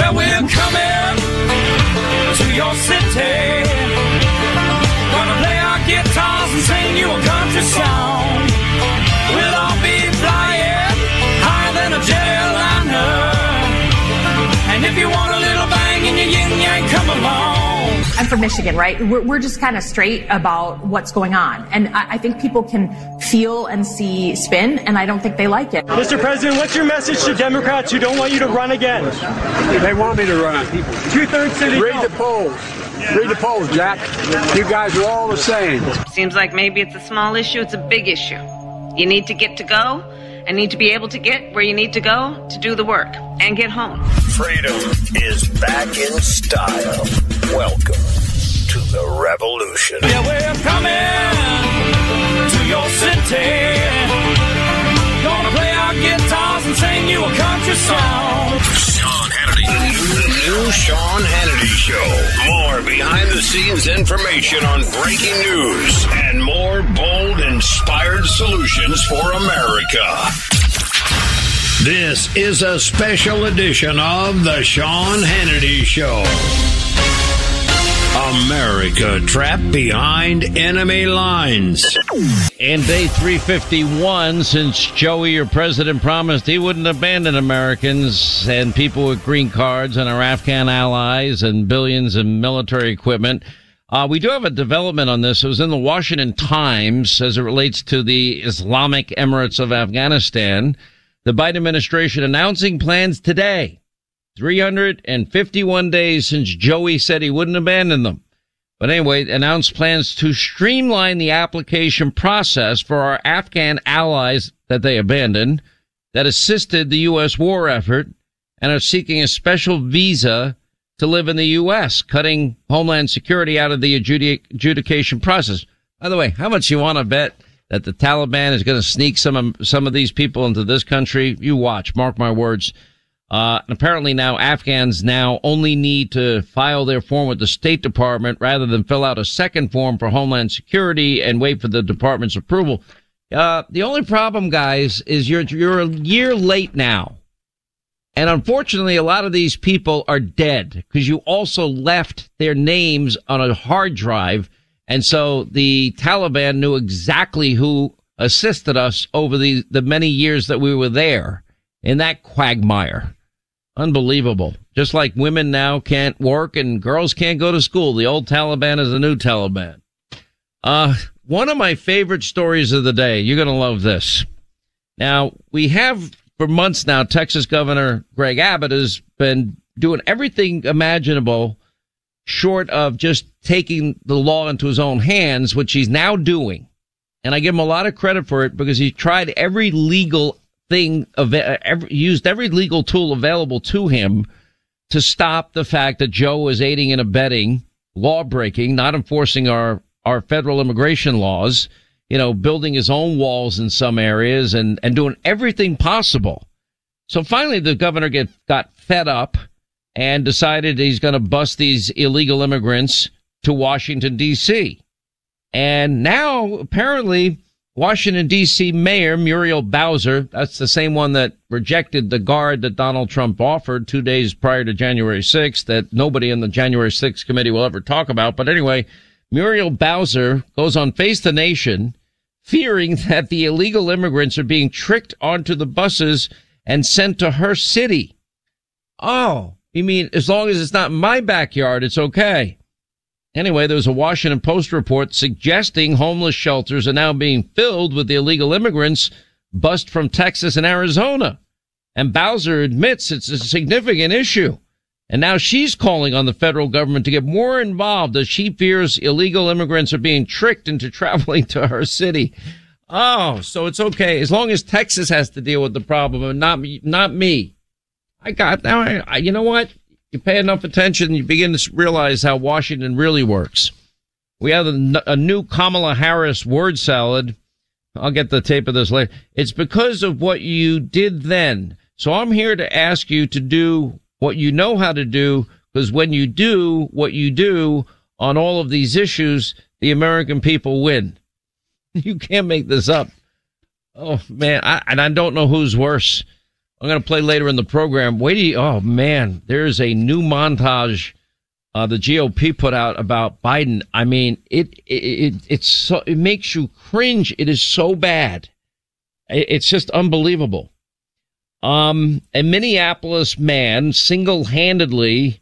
Well, we're coming to your city. Gonna play our guitars and sing you a country song. We'll all be flying higher than a jetliner. And if you want a little bang in your yin yang, come along. I'm from Michigan, right? We're, we're just kind of straight about what's going on. And I, I, think people can feel and see spin, and I don't think they like it. Mr. President, what's your message to Democrats who don't want you to run again? They want me to run. Two thirds city. Read the polls. Read the polls, Jack. You guys are all the same. Seems like maybe it's a small issue, it's a big issue. You need to get to go and need to be able to get where you need to go to do the work and get home. Freedom is back in style. Welcome to the revolution. Yeah, we're coming to your city. Gonna play our guitars and sing you a country song. The new Sean Hannity Show. More behind the scenes information on breaking news and more bold, inspired solutions for America. This is a special edition of The Sean Hannity Show. America trapped behind enemy lines. In day 351, since Joey, your president, promised he wouldn't abandon Americans and people with green cards and our Afghan allies and billions in military equipment, uh, we do have a development on this. It was in the Washington Times as it relates to the Islamic Emirates of Afghanistan. The Biden administration announcing plans today 351 days since Joey said he wouldn't abandon them. But anyway, announced plans to streamline the application process for our Afghan allies that they abandoned that assisted the U.S. war effort and are seeking a special visa to live in the U.S., cutting Homeland Security out of the adjudication process. By the way, how much you want to bet that the Taliban is going to sneak some of, some of these people into this country? You watch, mark my words. Uh, and apparently now Afghans now only need to file their form with the State Department rather than fill out a second form for Homeland Security and wait for the department's approval. Uh, the only problem, guys, is you're, you're a year late now. And unfortunately, a lot of these people are dead because you also left their names on a hard drive. And so the Taliban knew exactly who assisted us over the, the many years that we were there in that quagmire. Unbelievable. Just like women now can't work and girls can't go to school. The old Taliban is the new Taliban. Uh, one of my favorite stories of the day. You're going to love this. Now, we have for months now, Texas Governor Greg Abbott has been doing everything imaginable, short of just taking the law into his own hands, which he's now doing. And I give him a lot of credit for it because he tried every legal thing, used every legal tool available to him to stop the fact that Joe was aiding and abetting law breaking, not enforcing our, our federal immigration laws, you know, building his own walls in some areas and, and doing everything possible. So finally the governor get, got fed up and decided he's going to bust these illegal immigrants to Washington, D.C. And now apparently Washington, D.C. Mayor Muriel Bowser, that's the same one that rejected the guard that Donald Trump offered two days prior to January 6th that nobody in the January 6th committee will ever talk about. But anyway, Muriel Bowser goes on Face the Nation fearing that the illegal immigrants are being tricked onto the buses and sent to her city. Oh, you mean as long as it's not my backyard, it's okay. Anyway, there was a Washington Post report suggesting homeless shelters are now being filled with illegal immigrants bust from Texas and Arizona. And Bowser admits it's a significant issue. And now she's calling on the federal government to get more involved as she fears illegal immigrants are being tricked into traveling to her city. Oh, so it's okay as long as Texas has to deal with the problem and not me, not me. I got now. I, you know what? You pay enough attention, you begin to realize how Washington really works. We have a, a new Kamala Harris word salad. I'll get the tape of this later. It's because of what you did then. So I'm here to ask you to do what you know how to do, because when you do what you do on all of these issues, the American people win. You can't make this up. Oh man, I, and I don't know who's worse. I'm going to play later in the program. Wait, oh man, there's a new montage uh, the GOP put out about Biden. I mean, it, it, it it's so, it makes you cringe. It is so bad. It's just unbelievable. Um, a Minneapolis man single-handedly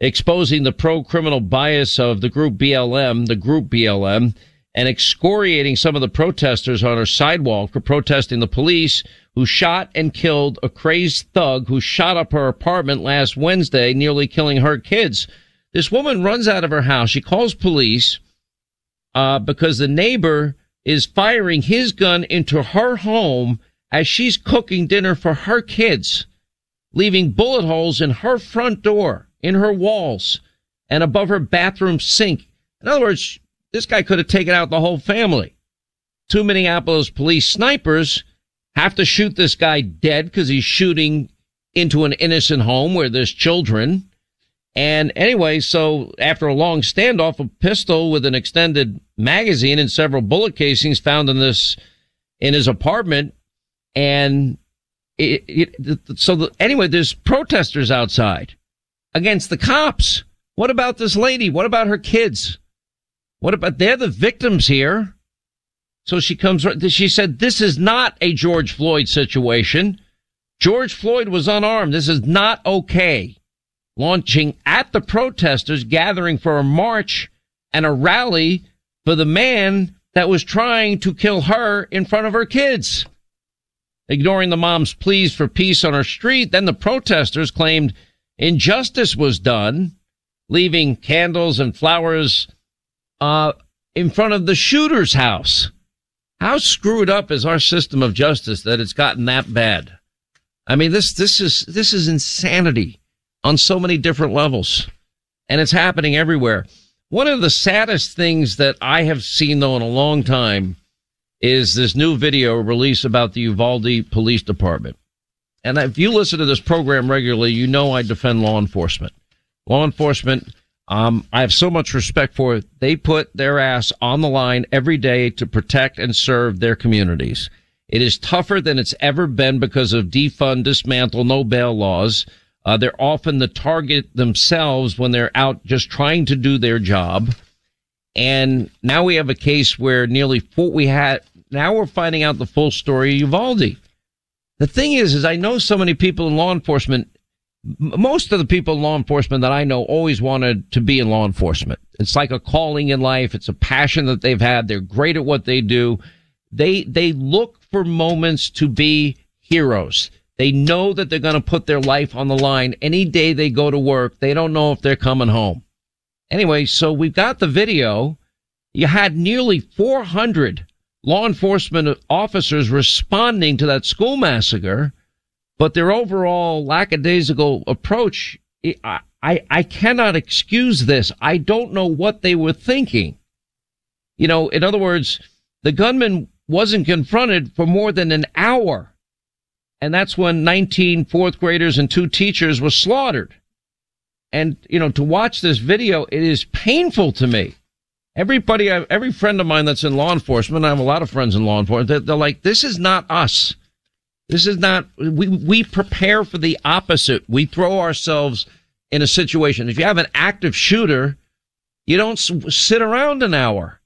exposing the pro-criminal bias of the group BLM, the group BLM, and excoriating some of the protesters on her sidewalk for protesting the police who shot and killed a crazed thug who shot up her apartment last Wednesday, nearly killing her kids. This woman runs out of her house. She calls police uh, because the neighbor is firing his gun into her home as she's cooking dinner for her kids, leaving bullet holes in her front door, in her walls, and above her bathroom sink. In other words, this guy could have taken out the whole family. Two Minneapolis police snipers have to shoot this guy dead because he's shooting into an innocent home where there's children. And anyway, so after a long standoff, a pistol with an extended magazine and several bullet casings found in this, in his apartment. And it, it so the, anyway, there's protesters outside against the cops. What about this lady? What about her kids? What about, they're the victims here. So she comes, she said, this is not a George Floyd situation. George Floyd was unarmed. This is not okay. Launching at the protesters gathering for a march and a rally for the man that was trying to kill her in front of her kids. Ignoring the mom's pleas for peace on her street, then the protesters claimed injustice was done, leaving candles and flowers uh, in front of the shooter's house. How screwed up is our system of justice that it's gotten that bad? I mean, this, this is, this is insanity on so many different levels and it's happening everywhere. One of the saddest things that I have seen though in a long time is this new video release about the Uvalde Police Department. And if you listen to this program regularly, you know I defend law enforcement. Law enforcement um, I have so much respect for it. They put their ass on the line every day to protect and serve their communities. It is tougher than it's ever been because of defund, dismantle, no bail laws. Uh, they're often the target themselves when they're out just trying to do their job. And now we have a case where nearly four, we had, now we're finding out the full story of Uvalde. The thing is, is I know so many people in law enforcement most of the people in law enforcement that I know always wanted to be in law enforcement. It's like a calling in life. It's a passion that they've had. They're great at what they do. They, they look for moments to be heroes. They know that they're going to put their life on the line any day they go to work. They don't know if they're coming home. Anyway, so we've got the video. You had nearly 400 law enforcement officers responding to that school massacre, but their overall lackadaisical approach, I, I, I cannot excuse this. I don't know what they were thinking. You know, in other words, the gunman wasn't confronted for more than an hour. And that's when 19 fourth graders and two teachers were slaughtered. And, you know, to watch this video, it is painful to me. Everybody, every friend of mine that's in law enforcement, I have a lot of friends in law enforcement, they're, they're like, this is not us. This is not, we, we prepare for the opposite. We throw ourselves in a situation. If you have an active shooter, you don't sit around an hour.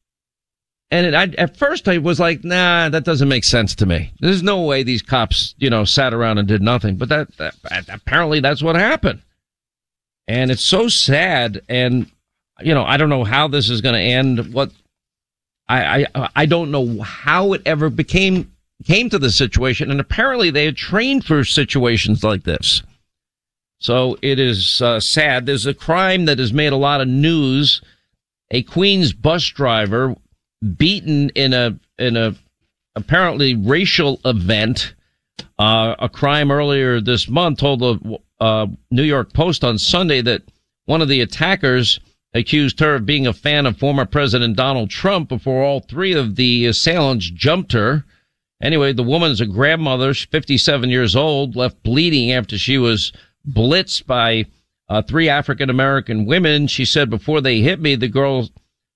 And it, I, at first I was like, nah, that doesn't make sense to me. There's no way these cops, you know, sat around and did nothing. But that, that apparently that's what happened. And it's so sad. And, you know, I don't know how this is going to end. What I, I, I don't know how it ever became, came to the situation. And apparently they had trained for situations like this. So it is uh, sad. There's a crime that has made a lot of news. A Queens bus driver beaten in a, in a apparently racial event. Uh, a crime earlier this month told the uh, New York Post on Sunday that one of the attackers accused her of being a fan of former President Donald Trump before all three of the assailants jumped her. Anyway, the woman's a grandmother, 57 years old, left bleeding after she was blitzed by uh, three African American women. She said before they hit me, the girl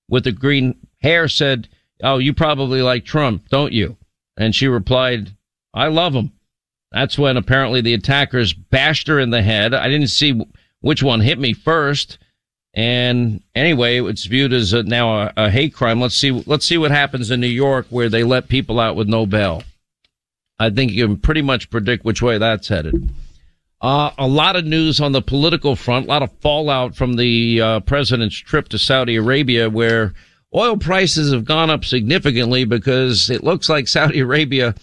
with the green hair said, Oh, you probably like Trump, don't you? And she replied, I love him. That's when apparently the attackers bashed her in the head. I didn't see which one hit me first. And anyway, it's viewed as a, now a, a, hate crime. Let's see. Let's see what happens in New York, where they let people out with no bail. I think you can pretty much predict which way that's headed. Uh, a lot of news on the political front, a lot of fallout from the uh, president's trip to Saudi Arabia, where oil prices have gone up significantly because it looks like Saudi Arabia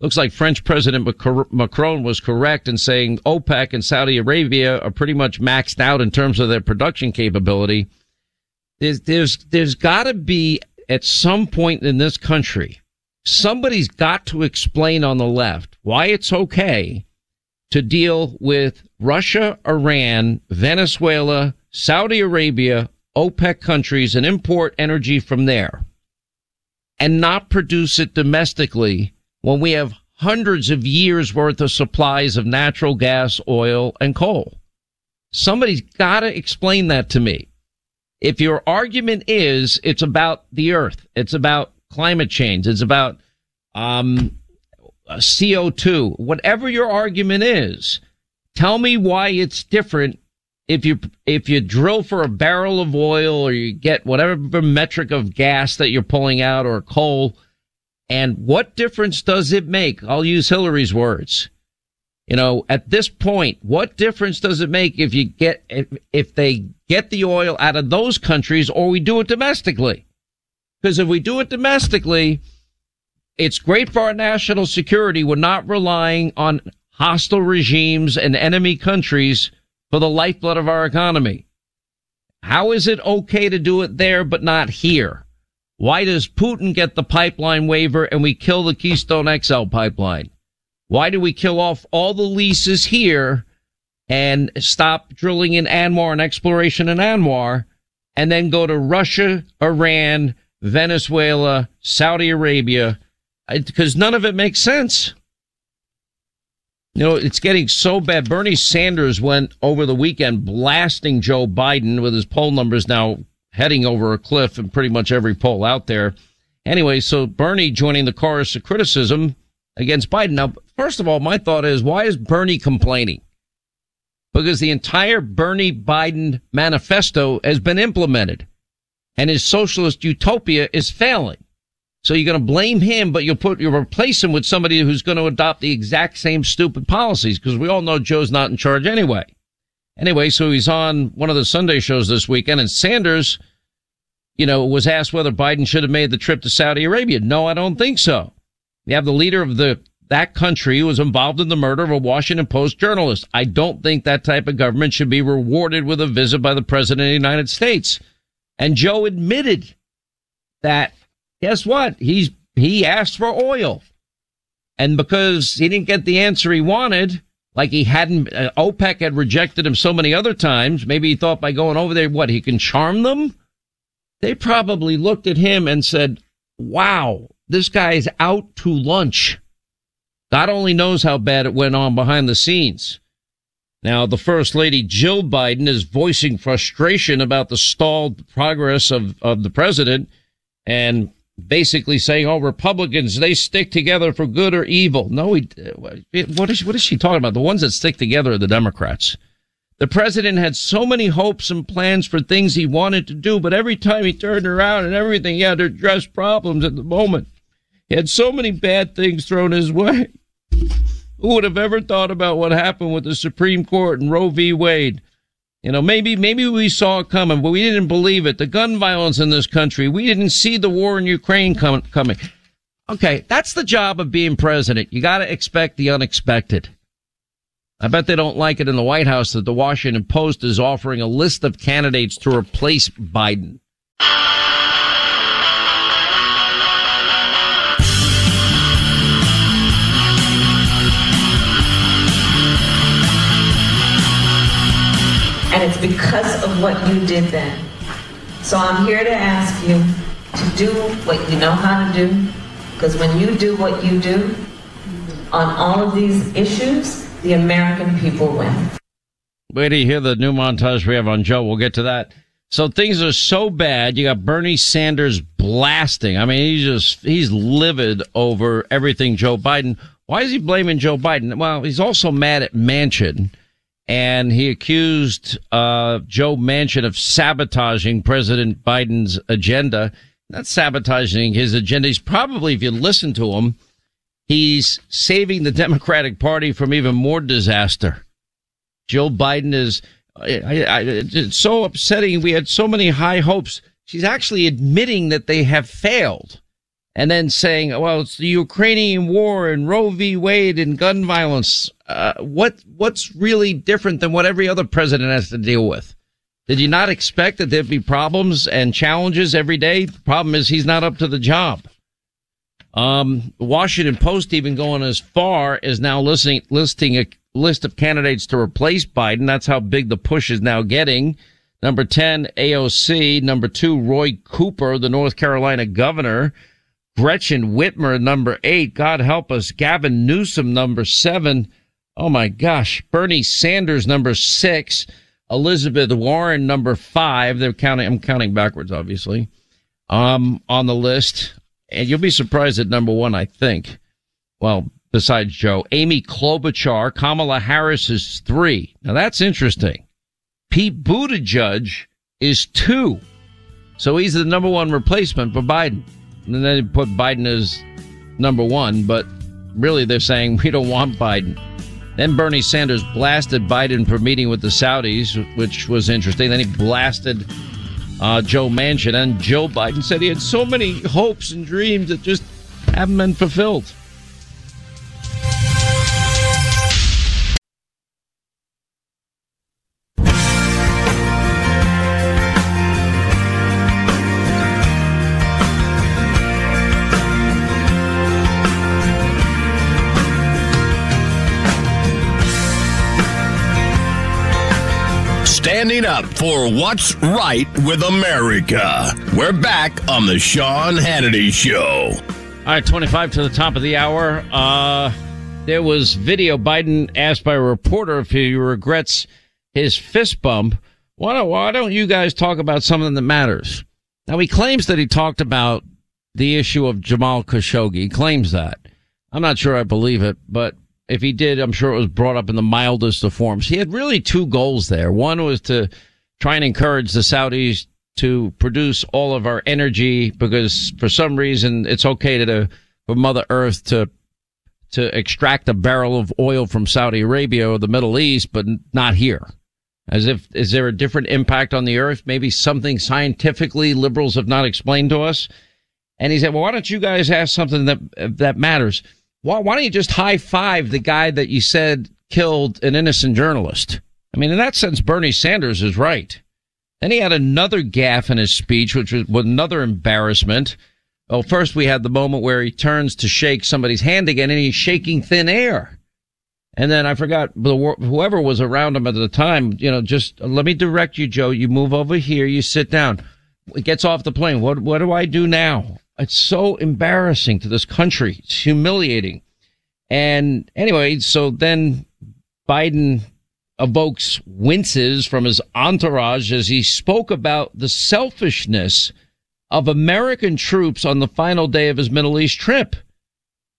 Looks like French President Macron was correct in saying OPEC and Saudi Arabia are pretty much maxed out in terms of their production capability. There's, there's, there's gotta be at some point in this country, somebody's got to explain on the left why it's okay to deal with Russia, Iran, Venezuela, Saudi Arabia, OPEC countries and import energy from there and not produce it domestically when we have hundreds of years worth of supplies of natural gas, oil, and coal? Somebody's got to explain that to me. If your argument is it's about the earth, it's about climate change, it's about um, CO2, whatever your argument is, tell me why it's different if you if you drill for a barrel of oil or you get whatever metric of gas that you're pulling out or coal and what difference does it make? I'll use Hillary's words. You know, at this point, what difference does it make if you get, if, if they get the oil out of those countries or we do it domestically? Because if we do it domestically, it's great for our national security. We're not relying on hostile regimes and enemy countries for the lifeblood of our economy. How is it okay to do it there, but not here? Why does Putin get the pipeline waiver and we kill the Keystone XL pipeline? Why do we kill off all the leases here and stop drilling in ANWR and exploration in ANWR and then go to Russia, Iran, Venezuela, Saudi Arabia? Because none of it makes sense. You know, it's getting so bad. Bernie Sanders went over the weekend blasting Joe Biden with his poll numbers now heading over a cliff in pretty much every poll out there. Anyway, so Bernie joining the chorus of criticism against Biden. Now, first of all, my thought is, why is Bernie complaining? Because the entire Bernie Biden manifesto has been implemented and his socialist utopia is failing. So you're going to blame him, but you'll put, you'll replace him with somebody who's going to adopt the exact same stupid policies because we all know Joe's not in charge anyway. Anyway, so he's on one of the Sunday shows this weekend, and Sanders, you know, was asked whether Biden should have made the trip to Saudi Arabia. No, I don't think so. You have the leader of the that country who was involved in the murder of a Washington Post journalist. I don't think that type of government should be rewarded with a visit by the president of the United States. And Joe admitted that, guess what? He's, he asked for oil. And because he didn't get the answer he wanted, like he hadn't, uh, OPEC had rejected him so many other times, maybe he thought by going over there, what, he can charm them? They probably looked at him and said, wow, this guy's out to lunch. God only knows how bad it went on behind the scenes. Now, the First Lady Jill Biden is voicing frustration about the stalled progress of, of the president and basically saying, oh, Republicans, they stick together for good or evil. No, we, uh, what is, what is she talking about? The ones that stick together are the Democrats. The president had so many hopes and plans for things he wanted to do, but every time he turned around and everything, he had to address problems at the moment. He had so many bad things thrown his way. Who would have ever thought about what happened with the Supreme Court and Roe v. Wade? You know, maybe, maybe we saw it coming, but we didn't believe it. The gun violence in this country, we didn't see the war in Ukraine com- coming. Okay, that's the job of being president. You got to expect the unexpected. I bet they don't like it in the White House that the Washington Post is offering a list of candidates to replace Biden. And it's because of what you did then. So I'm here to ask you to do what you know how to do. Because when you do what you do on all of these issues, the American people win. Wait till you hear the new montage we have on Joe. We'll get to that. So things are so bad. You got Bernie Sanders blasting. I mean, he's just, he's livid over everything Joe Biden. Why is he blaming Joe Biden? Well, he's also mad at Manchin and he accused, uh, Joe Manchin of sabotaging President Biden's agenda. Not sabotaging his agenda. He's probably, if you listen to him, He's saving the Democratic Party from even more disaster. Joe Biden is, I, I, it's so upsetting. We had so many high hopes. She's actually admitting that they have failed and then saying, well, it's the Ukrainian war and Roe v. Wade and gun violence. Uh, what, what's really different than what every other president has to deal with? Did you not expect that there'd be problems and challenges every day? The problem is he's not up to the job. Um, Washington Post even going as far as now listing, listing a list of candidates to replace Biden. That's how big the push is now getting. Number 10, AOC. Number two, Roy Cooper, the North Carolina governor. Gretchen Whitmer, number eight. God help us. Gavin Newsom, number seven. Oh my gosh. Bernie Sanders, number six. Elizabeth Warren, number five. They're counting, I'm counting backwards, obviously. Um, on the list. And you'll be surprised at number one, I think. Well, besides Joe, Amy Klobuchar, Kamala Harris is three. Now that's interesting. Pete Buttigieg is two. So he's the number one replacement for Biden. And then they put Biden as number one, but really they're saying we don't want Biden. Then Bernie Sanders blasted Biden for meeting with the Saudis, which was interesting. Then he blasted uh, Joe Manchin. And Joe Biden said he had so many hopes and dreams that just haven't been fulfilled. Up for what's right with America. We're back on the Sean Hannity Show. All right, 25 to the top of the hour. Uh, there was video Biden asked by a reporter if he regrets his fist bump. Why don't, why don't you guys talk about something that matters? Now, he claims that he talked about the issue of Jamal Khashoggi. He claims that. I'm not sure I believe it, but if he did, I'm sure it was brought up in the mildest of forms. He had really two goals there. One was to try and encourage the Saudis to produce all of our energy because for some reason it's okay to, for Mother Earth to to extract a barrel of oil from Saudi Arabia or the Middle East, but not here. As if, is there a different impact on the earth? Maybe something scientifically liberals have not explained to us. And he said, well, why don't you guys ask something that, that matters? Why, why don't you just high five the guy that you said killed an innocent journalist? I mean, in that sense, Bernie Sanders is right. Then he had another gaffe in his speech, which was, another embarrassment. Well, first we had the moment where he turns to shake somebody's hand again and he's shaking thin air. And then I forgot whoever was around him at the time, you know, just let me direct you, Joe. You move over here, you sit down. It gets off the plane. What, what do I do now? It's so embarrassing to this country. It's humiliating. And anyway, so then Biden evokes winces from his entourage as he spoke about the selfishness of American troops on the final day of his Middle East trip.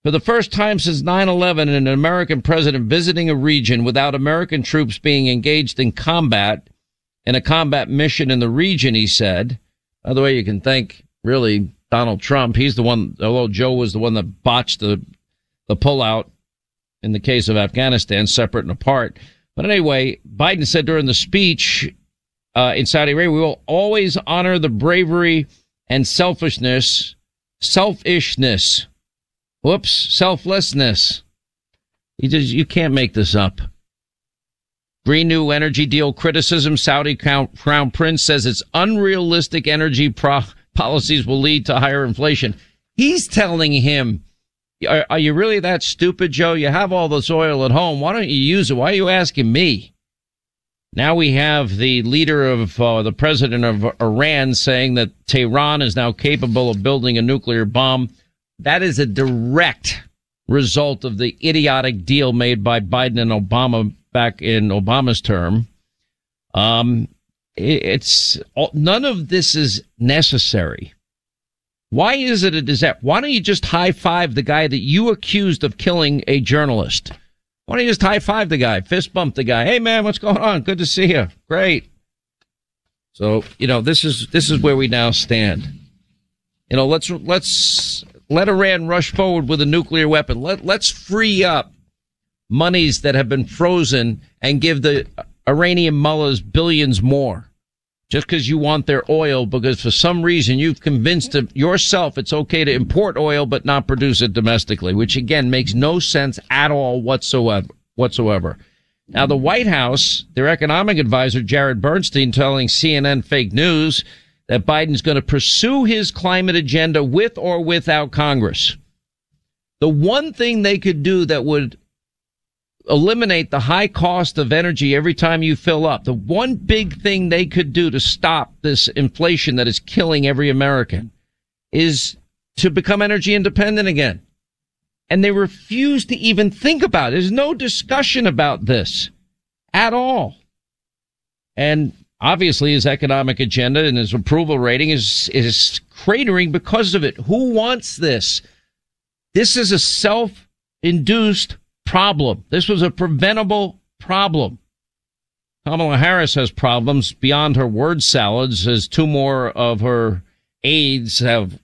For the first time since 9-11, an American president visiting a region without American troops being engaged in combat, in a combat mission in the region, he said. By the way, you can thank really Donald Trump. He's the one, although Joe was the one that botched the, the pullout in the case of Afghanistan, separate and apart. But anyway, Biden said during the speech uh, in Saudi Arabia, we will always honor the bravery and selfishness, selfishness, whoops, selflessness. You just, you can't make this up. Green New Energy Deal criticism. Saudi Crown Prince says its unrealistic energy pro- policies will lead to higher inflation. He's telling him are, are, you really that stupid, Joe? You have all this oil at home. Why don't you use it? Why are you asking me? Now we have the leader of uh, the president of Iran saying that Tehran is now capable of building a nuclear bomb. That is a direct result of the idiotic deal made by Biden and Obama back in Obama's term. Um, it's none of this is necessary. Why is it a disaster? Why don't you just high five the guy that you accused of killing a journalist? Why don't you just high five the guy, fist bump the guy? Hey man, what's going on? Good to see you. Great. So, you know, this is, this is where we now stand. You know, let's, let's let Iran rush forward with a nuclear weapon. Let, let's free up monies that have been frozen and give the Iranian mullahs billions more just because you want their oil because for some reason you've convinced yourself it's okay to import oil but not produce it domestically, which again makes no sense at all whatsoever. Whatsoever. Now, the White House, their economic advisor Jared Bernstein, telling CNN fake news that Biden's going to pursue his climate agenda with or without Congress. The one thing they could do that would eliminate the high cost of energy every time you fill up. The one big thing they could do to stop this inflation that is killing every American is to become energy independent again. And they refuse to even think about it. There's no discussion about this at all. And obviously his economic agenda and his approval rating is, is cratering because of it. Who wants this? This is a self-induced problem. This was a preventable problem. Kamala Harris has problems beyond her word salads as two more of her aides have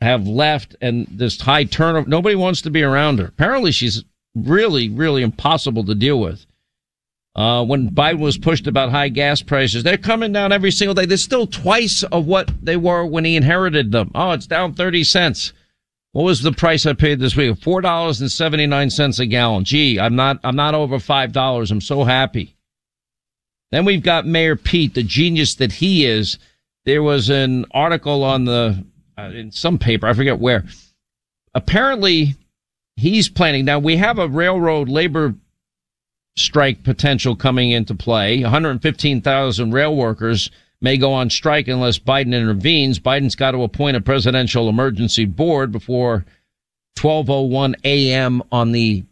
have left and this high turnover. Nobody wants to be around her. Apparently she's really, really impossible to deal with. Uh, when Biden was pushed about high gas prices, they're coming down every single day. They're still twice of what they were when he inherited them. Oh, it's down 30 cents. What was the price I paid this week? Four dollars and seventy nine cents a gallon. Gee, I'm not I'm not over five dollars. I'm so happy. Then we've got Mayor Pete, the genius that he is. There was an article on the uh, in some paper, I forget where. Apparently, he's planning. Now we have a railroad labor strike potential coming into play. 115,000 rail workers may go on strike unless Biden intervenes. Biden's got to appoint a presidential emergency board before 12:01 a.m. on the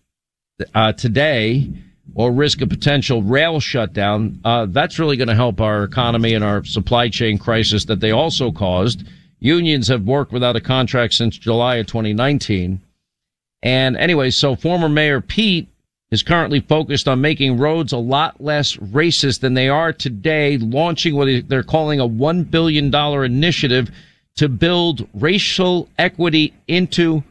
uh, today, or risk a potential rail shutdown. Uh, that's really going to help our economy and our supply chain crisis that they also caused. Unions have worked without a contract since July of 2019. And anyway, so former Mayor Pete is currently focused on making roads a lot less racist than they are today, launching what they're calling a $1 billion initiative to build racial equity into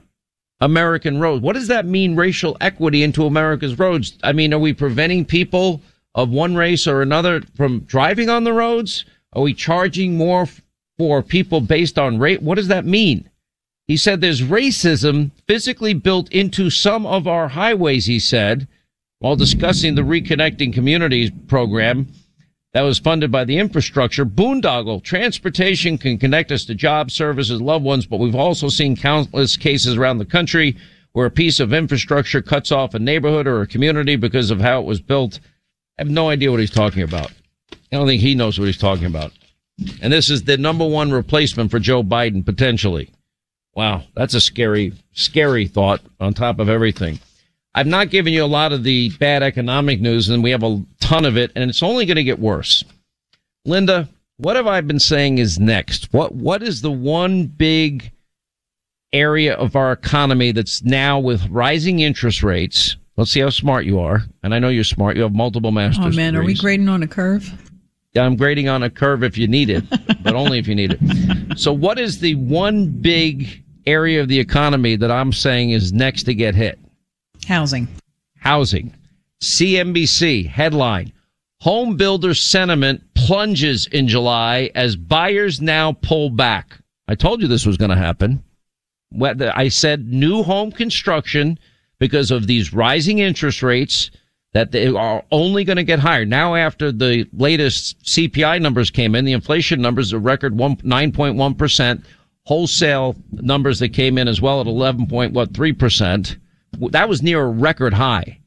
American roads. What does that mean, racial equity into America's roads? I mean, are we preventing people of one race or another from driving on the roads? Are we charging more for people based on rate? What does that mean? He said there's racism physically built into some of our highways, he said, while discussing the Reconnecting Communities program that was funded by the infrastructure. Boondoggle, transportation can connect us to jobs, services, loved ones, but we've also seen countless cases around the country where a piece of infrastructure cuts off a neighborhood or a community because of how it was built. I have no idea what he's talking about. I don't think he knows what he's talking about. And this is the number one replacement for Joe Biden, potentially. Wow, that's a scary, scary thought on top of everything. I've not given you a lot of the bad economic news, and we have a ton of it, and it's only going to get worse. Linda, what have I been saying is next? What What is the one big area of our economy that's now with rising interest rates? Let's see how smart you are. And I know you're smart. You have multiple oh, master's Oh man, are we grading on a curve? I'm grading on a curve if you need it, but only if you need it. So what is the one big area of the economy that I'm saying is next to get hit? Housing. Housing. CNBC headline. Home builder sentiment plunges in July as buyers now pull back. I told you this was going to happen. I said new home construction because of these rising interest rates that they are only going to get higher. Now, after the latest CPI numbers came in, the inflation numbers are record one, 9.1%, wholesale numbers that came in as well at 11.3%. That was near a record high.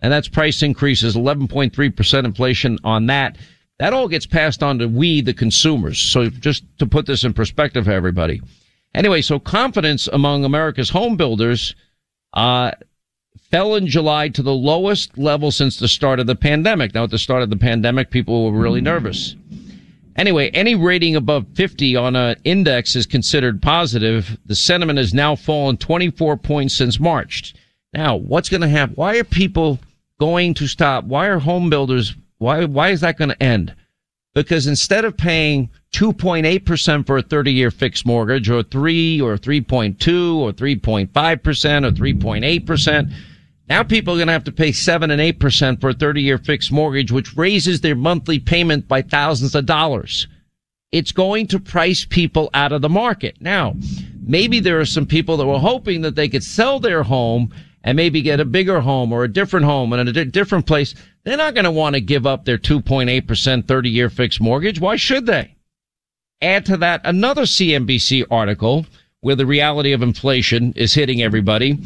And that's price increases, 11.3% inflation on that. That all gets passed on to we, the consumers. So just to put this in perspective for everybody. Anyway, so confidence among America's home builders, uh, fell in July to the lowest level since the start of the pandemic. Now, at the start of the pandemic, people were really nervous. Anyway, any rating above 50 on an index is considered positive. The sentiment has now fallen 24 points since March. Now, what's going to happen? Why are people going to stop? Why are home builders? Why, why is that going to end? Because instead of paying 2.8% for a 30 year fixed mortgage or 3 or 3.2 or 3.5% or 3.8%, now people are going to have to pay 7 and 8% for a 30 year fixed mortgage, which raises their monthly payment by thousands of dollars. It's going to price people out of the market. Now, maybe there are some people that were hoping that they could sell their home and maybe get a bigger home or a different home in a di- different place. They're not going to want to give up their 2.8% 30 year fixed mortgage. Why should they? Add to that another CNBC article where the reality of inflation is hitting everybody.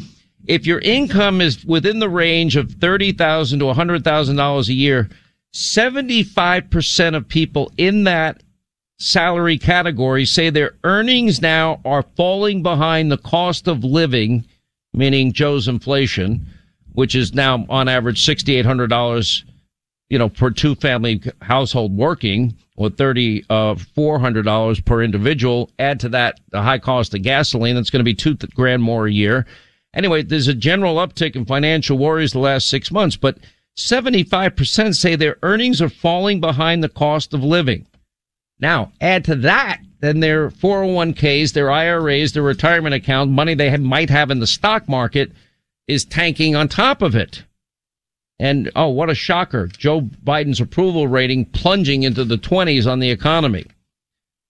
If your income is within the range of 30,000 to $100,000 a year, 75% of people in that salary category say their earnings now are falling behind the cost of living, meaning Joe's inflation, which is now on average $6,800, you know, per two family household working or thirty uh, four hundred dollars per individual. Add to that the high cost of gasoline. That's going to be two grand more a year. Anyway, there's a general uptick in financial worries the last six months, but 75% say their earnings are falling behind the cost of living. Now, add to that, then their 401ks, their IRAs, their retirement account, money they have, might have in the stock market is tanking on top of it. And oh, what a shocker. Joe Biden's approval rating plunging into the 20s on the economy.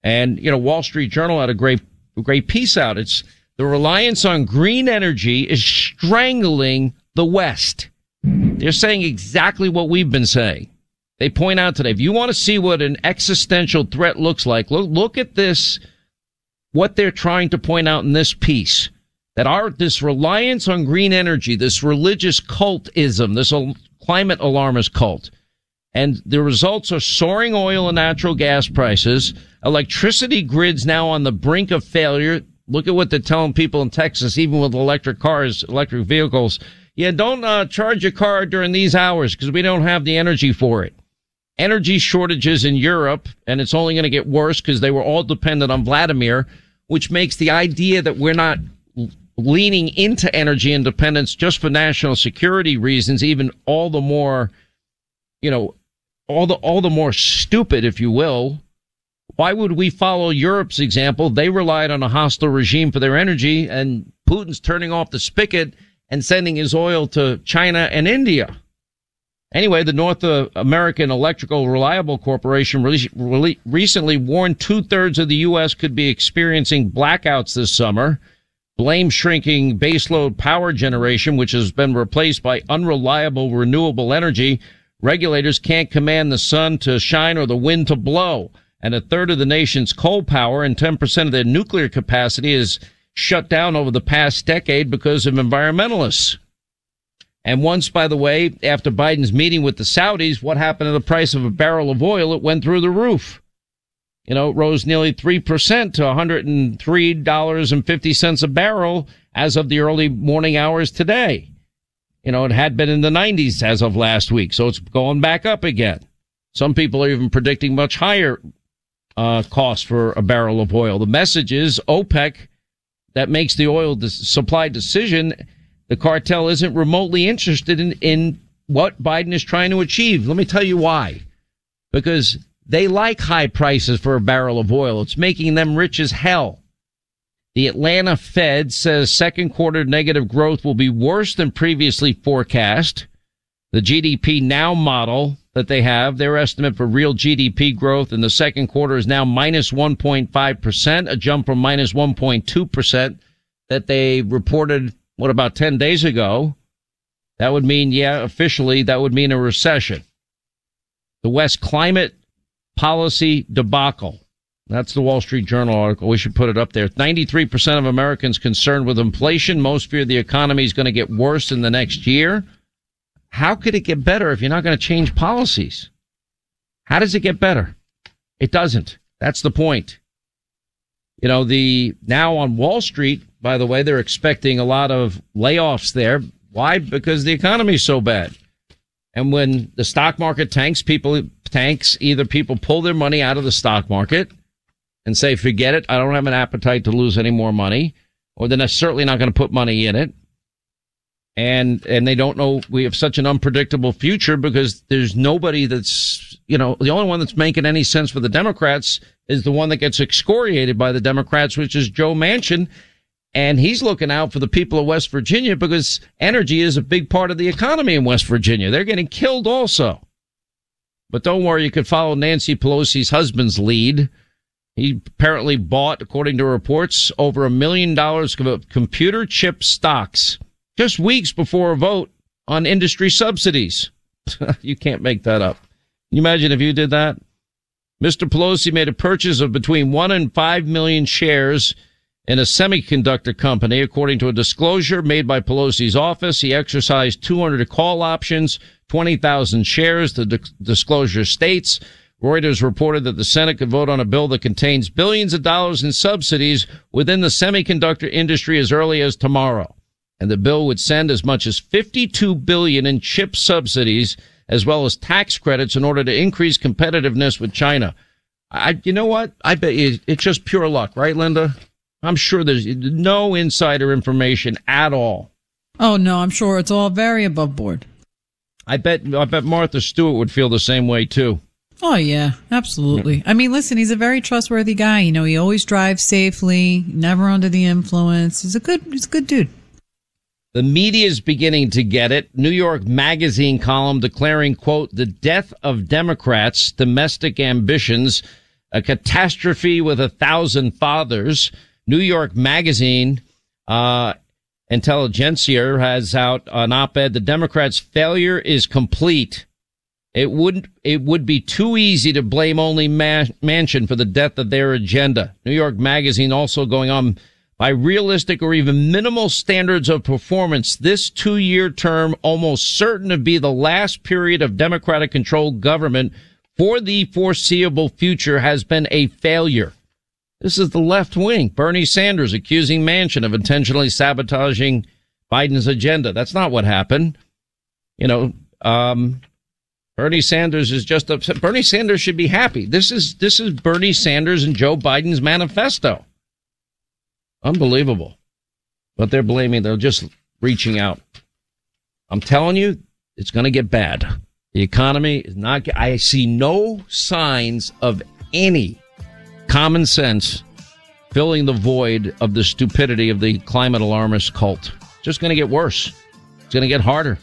And, you know, Wall Street Journal had a great, great piece out. It's the reliance on green energy is strangling the West. They're saying exactly what we've been saying. They point out today, if you want to see what an existential threat looks like, look, look at this, what they're trying to point out in this piece. That our, this reliance on green energy, this religious cultism, this climate alarmist cult, and the results are soaring oil and natural gas prices, electricity grids now on the brink of failure. Look at what they're telling people in Texas, even with electric cars, electric vehicles. Yeah, don't uh, charge your car during these hours because we don't have the energy for it. Energy shortages in Europe, and it's only going to get worse because they were all dependent on Vladimir, which makes the idea that we're not leaning into energy independence just for national security reasons even all the more, you know, all the all the more stupid, if you will. Why would we follow Europe's example? They relied on a hostile regime for their energy, and Putin's turning off the spigot and sending his oil to China and India. Anyway, the North uh, American Electrical Reliable Corporation re- re- recently warned two thirds of the U.S. could be experiencing blackouts this summer. blame shrinking baseload power generation, which has been replaced by unreliable renewable energy. Regulators can't command the sun to shine or the wind to blow. And a third of the nation's coal power and 10% of their nuclear capacity is shut down over the past decade because of environmentalists. And once, by the way, after Biden's meeting with the Saudis, what happened to the price of a barrel of oil? It went through the roof. You know, it rose nearly 3% to $103.50 a barrel as of the early morning hours today. You know, it had been in the 90s as of last week, so it's going back up again. Some people are even predicting much higher uh, cost for a barrel of oil. The message is OPEC that makes the oil supply decision. The cartel isn't remotely interested in, in what Biden is trying to achieve. Let me tell you why. Because they like high prices for a barrel of oil. It's making them rich as hell. The Atlanta Fed says second quarter negative growth will be worse than previously forecast. The GDP now model that they have, their estimate for real GDP growth in the second quarter is now minus 1.5%, a jump from minus 1.2% that they reported, what, about 10 days ago. That would mean, yeah, officially, that would mean a recession. The West climate policy debacle. That's the Wall Street Journal article. We should put it up there. 93% of Americans concerned with inflation. Most fear the economy is going to get worse in the next year. How could it get better if you're not going to change policies? How does it get better? It doesn't. That's the point. You know, the now on Wall Street, by the way, they're expecting a lot of layoffs there. Why? Because the economy is so bad. And when the stock market tanks, people tanks, either people pull their money out of the stock market and say, forget it. I don't have an appetite to lose any more money, or then they're certainly not going to put money in it. And, and they don't know we have such an unpredictable future because there's nobody that's, you know, the only one that's making any sense for the Democrats is the one that gets excoriated by the Democrats, which is Joe Manchin. And he's looking out for the people of West Virginia because energy is a big part of the economy in West Virginia. They're getting killed also. But don't worry, you could follow Nancy Pelosi's husband's lead. He apparently bought, according to reports, over a million dollars of computer chip stocks just weeks before a vote on industry subsidies. you can't make that up. Can you imagine if you did that? Mr. Pelosi made a purchase of between one and five million shares in a semiconductor company. According to a disclosure made by Pelosi's office, he exercised 200 call options 20,000 shares. The di- disclosure states Reuters reported that the Senate could vote on a bill that contains billions of dollars in subsidies within the semiconductor industry as early as tomorrow. And the bill would send as much as 52 billion in chip subsidies as well as tax credits in order to increase competitiveness with China. I, you know what? I bet you it's just pure luck, right, Linda? I'm sure there's no insider information at all. Oh no, I'm sure it's all very above board. I bet I bet Martha Stewart would feel the same way too. Oh yeah, absolutely. I mean, listen, he's a very trustworthy guy. You know, he always drives safely, never under the influence. He's a good he's a good dude. The media is beginning to get it. New York Magazine column declaring, quote, the death of Democrats' domestic ambitions, a catastrophe with a thousand fathers. New York Magazine, uh, Intelligencer has out an op-ed. The Democrats' failure is complete. It wouldn't, it would be too easy to blame only Man- Manchin for the death of their agenda. New York Magazine also going on by realistic or even minimal standards of performance. This two year term almost certain to be the last period of Democratic controlled government for the foreseeable future has been a failure. This is the left wing. Bernie Sanders accusing Manchin of intentionally sabotaging Biden's agenda. That's not what happened. You know, um, Bernie Sanders is just upset. Bernie Sanders should be happy. This is, this is Bernie Sanders and Joe Biden's manifesto. Unbelievable. But they're blaming, they're just reaching out. I'm telling you, it's going to get bad. The economy is not, I see no signs of any common sense filling the void of the stupidity of the climate alarmist cult. Just going to get worse. It's going to get harder.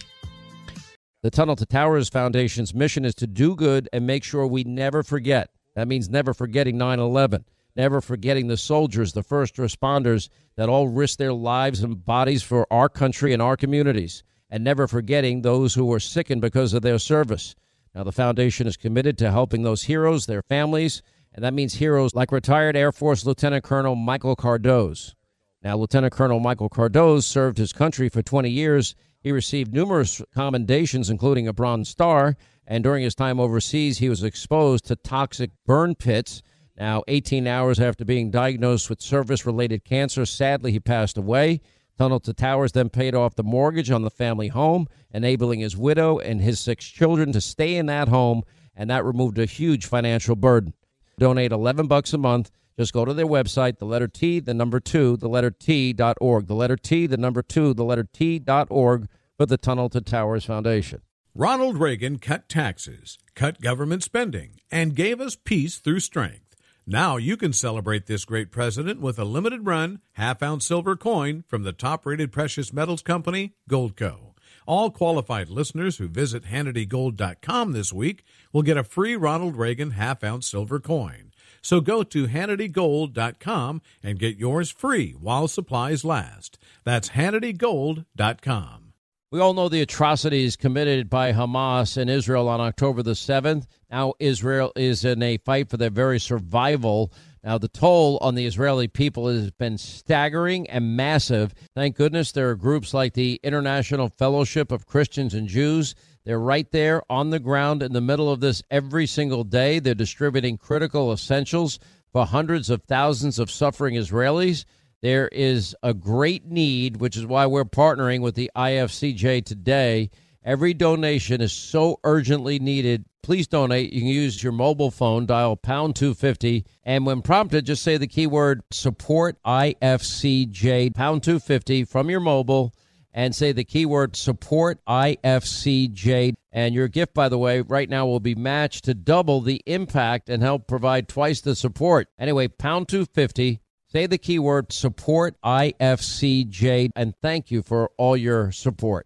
The Tunnel to Towers Foundation's mission is to do good and make sure we never forget. That means never forgetting 9 11. Never forgetting the soldiers, the first responders that all risked their lives and bodies for our country and our communities, and never forgetting those who were sickened because of their service. Now, the foundation is committed to helping those heroes, their families, and that means heroes like retired Air Force Lieutenant Colonel Michael Cardoz. Now, Lieutenant Colonel Michael Cardoz served his country for 20 years. He received numerous commendations, including a Bronze Star, and during his time overseas, he was exposed to toxic burn pits. Now, 18 hours after being diagnosed with service related cancer, sadly, he passed away. Tunnel to Towers then paid off the mortgage on the family home, enabling his widow and his six children to stay in that home, and that removed a huge financial burden. Donate 11 bucks a month. Just go to their website, the letter T, the number two, the letter T dot org. The letter T, the number two, the letter T dot org for the Tunnel to Towers Foundation. Ronald Reagan cut taxes, cut government spending, and gave us peace through strength. Now you can celebrate this great president with a limited run, half ounce silver coin from the top rated precious metals company, Goldco. All qualified listeners who visit HannityGold.com this week will get a free Ronald Reagan half ounce silver coin. So go to HannityGold.com and get yours free while supplies last. That's HannityGold.com. We all know the atrocities committed by Hamas in Israel on October the 7th. Now, Israel is in a fight for their very survival. Now, the toll on the Israeli people has been staggering and massive. Thank goodness there are groups like the International Fellowship of Christians and Jews. They're right there on the ground in the middle of this every single day. They're distributing critical essentials for hundreds of thousands of suffering Israelis. There is a great need, which is why we're partnering with the IFCJ today. Every donation is so urgently needed. Please donate. You can use your mobile phone, dial pound 250, and when prompted, just say the keyword support IFCJ, pound 250 from your mobile, and say the keyword support IFCJ. And your gift, by the way, right now will be matched to double the impact and help provide twice the support. Anyway, pound 250 Say the keyword support IFCJ and thank you for all your support.